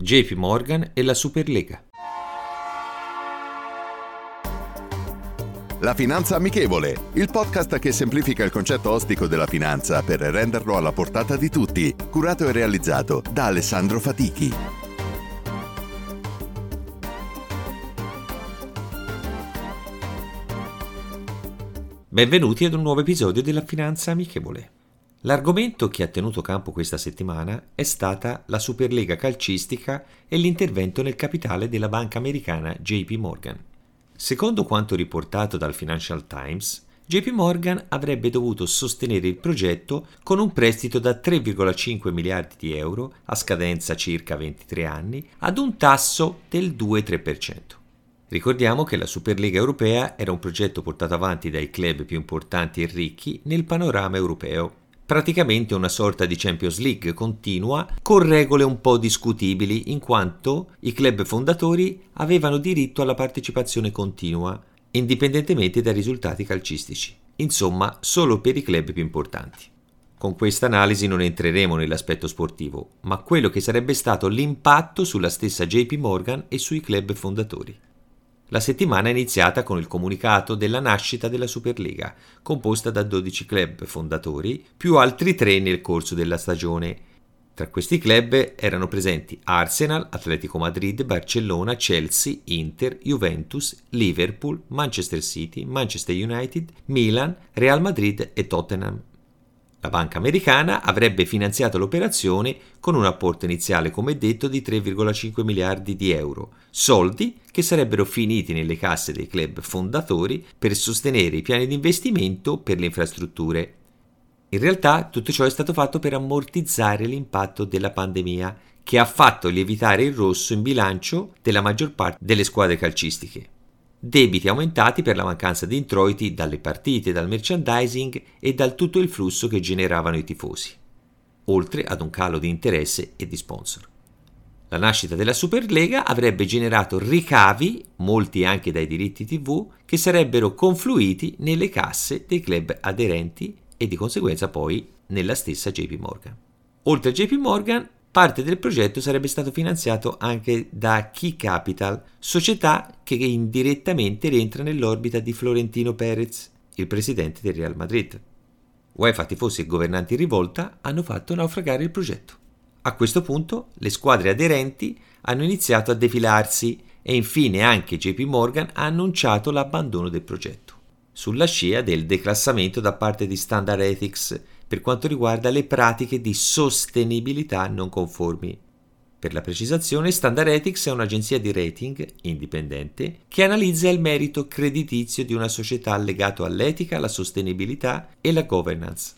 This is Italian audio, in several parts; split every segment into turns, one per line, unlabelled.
JP Morgan e la Superlega.
La Finanza Amichevole, il podcast che semplifica il concetto ostico della finanza per renderlo alla portata di tutti, curato e realizzato da Alessandro Fatichi.
Benvenuti ad un nuovo episodio della Finanza Amichevole. L'argomento che ha tenuto campo questa settimana è stata la Superlega calcistica e l'intervento nel capitale della banca americana JP Morgan. Secondo quanto riportato dal Financial Times, JP Morgan avrebbe dovuto sostenere il progetto con un prestito da 3,5 miliardi di euro, a scadenza circa 23 anni, ad un tasso del 2-3%. Ricordiamo che la Superlega europea era un progetto portato avanti dai club più importanti e ricchi nel panorama europeo, praticamente una sorta di Champions League continua con regole un po' discutibili in quanto i club fondatori avevano diritto alla partecipazione continua indipendentemente dai risultati calcistici, insomma solo per i club più importanti. Con questa analisi non entreremo nell'aspetto sportivo, ma quello che sarebbe stato l'impatto sulla stessa JP Morgan e sui club fondatori. La settimana è iniziata con il comunicato della nascita della Superlega, composta da 12 club fondatori, più altri tre nel corso della stagione. Tra questi club erano presenti Arsenal, Atletico Madrid, Barcellona, Chelsea, Inter, Juventus, Liverpool, Manchester City, Manchester United, Milan, Real Madrid e Tottenham. La banca americana avrebbe finanziato l'operazione con un apporto iniziale, come detto, di 3,5 miliardi di euro, soldi che sarebbero finiti nelle casse dei club fondatori per sostenere i piani di investimento per le infrastrutture. In realtà tutto ciò è stato fatto per ammortizzare l'impatto della pandemia, che ha fatto lievitare il rosso in bilancio della maggior parte delle squadre calcistiche debiti aumentati per la mancanza di introiti dalle partite, dal merchandising e dal tutto il flusso che generavano i tifosi, oltre ad un calo di interesse e di sponsor. La nascita della Superlega avrebbe generato ricavi, molti anche dai diritti TV, che sarebbero confluiti nelle casse dei club aderenti e di conseguenza poi nella stessa JP Morgan. Oltre a JP Morgan, Parte del progetto sarebbe stato finanziato anche da Key Capital, società che indirettamente rientra nell'orbita di Florentino Perez, il presidente del Real Madrid. UEFA, tifosi e governanti in rivolta hanno fatto naufragare il progetto. A questo punto le squadre aderenti hanno iniziato a defilarsi e infine anche JP Morgan ha annunciato l'abbandono del progetto, sulla scia del declassamento da parte di Standard Ethics per quanto riguarda le pratiche di sostenibilità non conformi. Per la precisazione, Standard Ethics è un'agenzia di rating indipendente che analizza il merito creditizio di una società legato all'etica, alla sostenibilità e alla governance.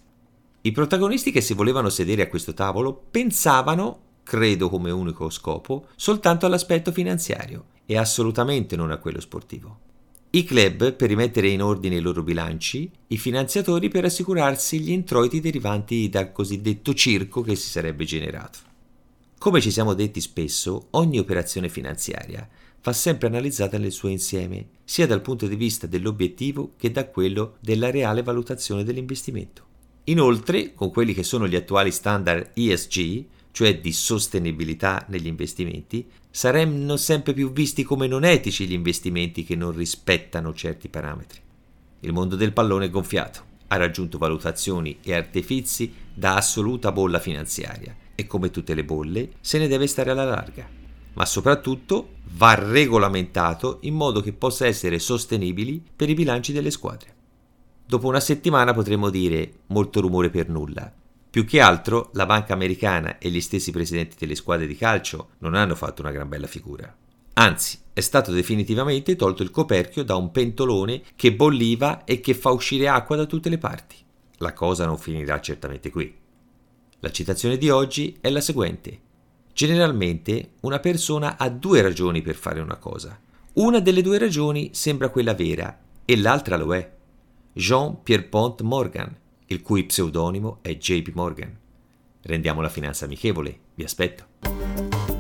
I protagonisti che si volevano sedere a questo tavolo pensavano, credo come unico scopo, soltanto all'aspetto finanziario e assolutamente non a quello sportivo. I club per rimettere in ordine i loro bilanci, i finanziatori per assicurarsi gli introiti derivanti dal cosiddetto circo che si sarebbe generato. Come ci siamo detti spesso, ogni operazione finanziaria va sempre analizzata nel suo insieme, sia dal punto di vista dell'obiettivo che da quello della reale valutazione dell'investimento. Inoltre, con quelli che sono gli attuali standard ESG, cioè di sostenibilità negli investimenti, saranno sempre più visti come non etici gli investimenti che non rispettano certi parametri. Il mondo del pallone è gonfiato, ha raggiunto valutazioni e artifizi da assoluta bolla finanziaria e come tutte le bolle se ne deve stare alla larga, ma soprattutto va regolamentato in modo che possa essere sostenibili per i bilanci delle squadre. Dopo una settimana potremo dire molto rumore per nulla, più che altro la banca americana e gli stessi presidenti delle squadre di calcio non hanno fatto una gran bella figura. Anzi, è stato definitivamente tolto il coperchio da un pentolone che bolliva e che fa uscire acqua da tutte le parti. La cosa non finirà certamente qui. La citazione di oggi è la seguente. Generalmente una persona ha due ragioni per fare una cosa. Una delle due ragioni sembra quella vera e l'altra lo è. Jean Pierpont Morgan, il cui pseudonimo è JP Morgan. Rendiamo la finanza amichevole, vi aspetto.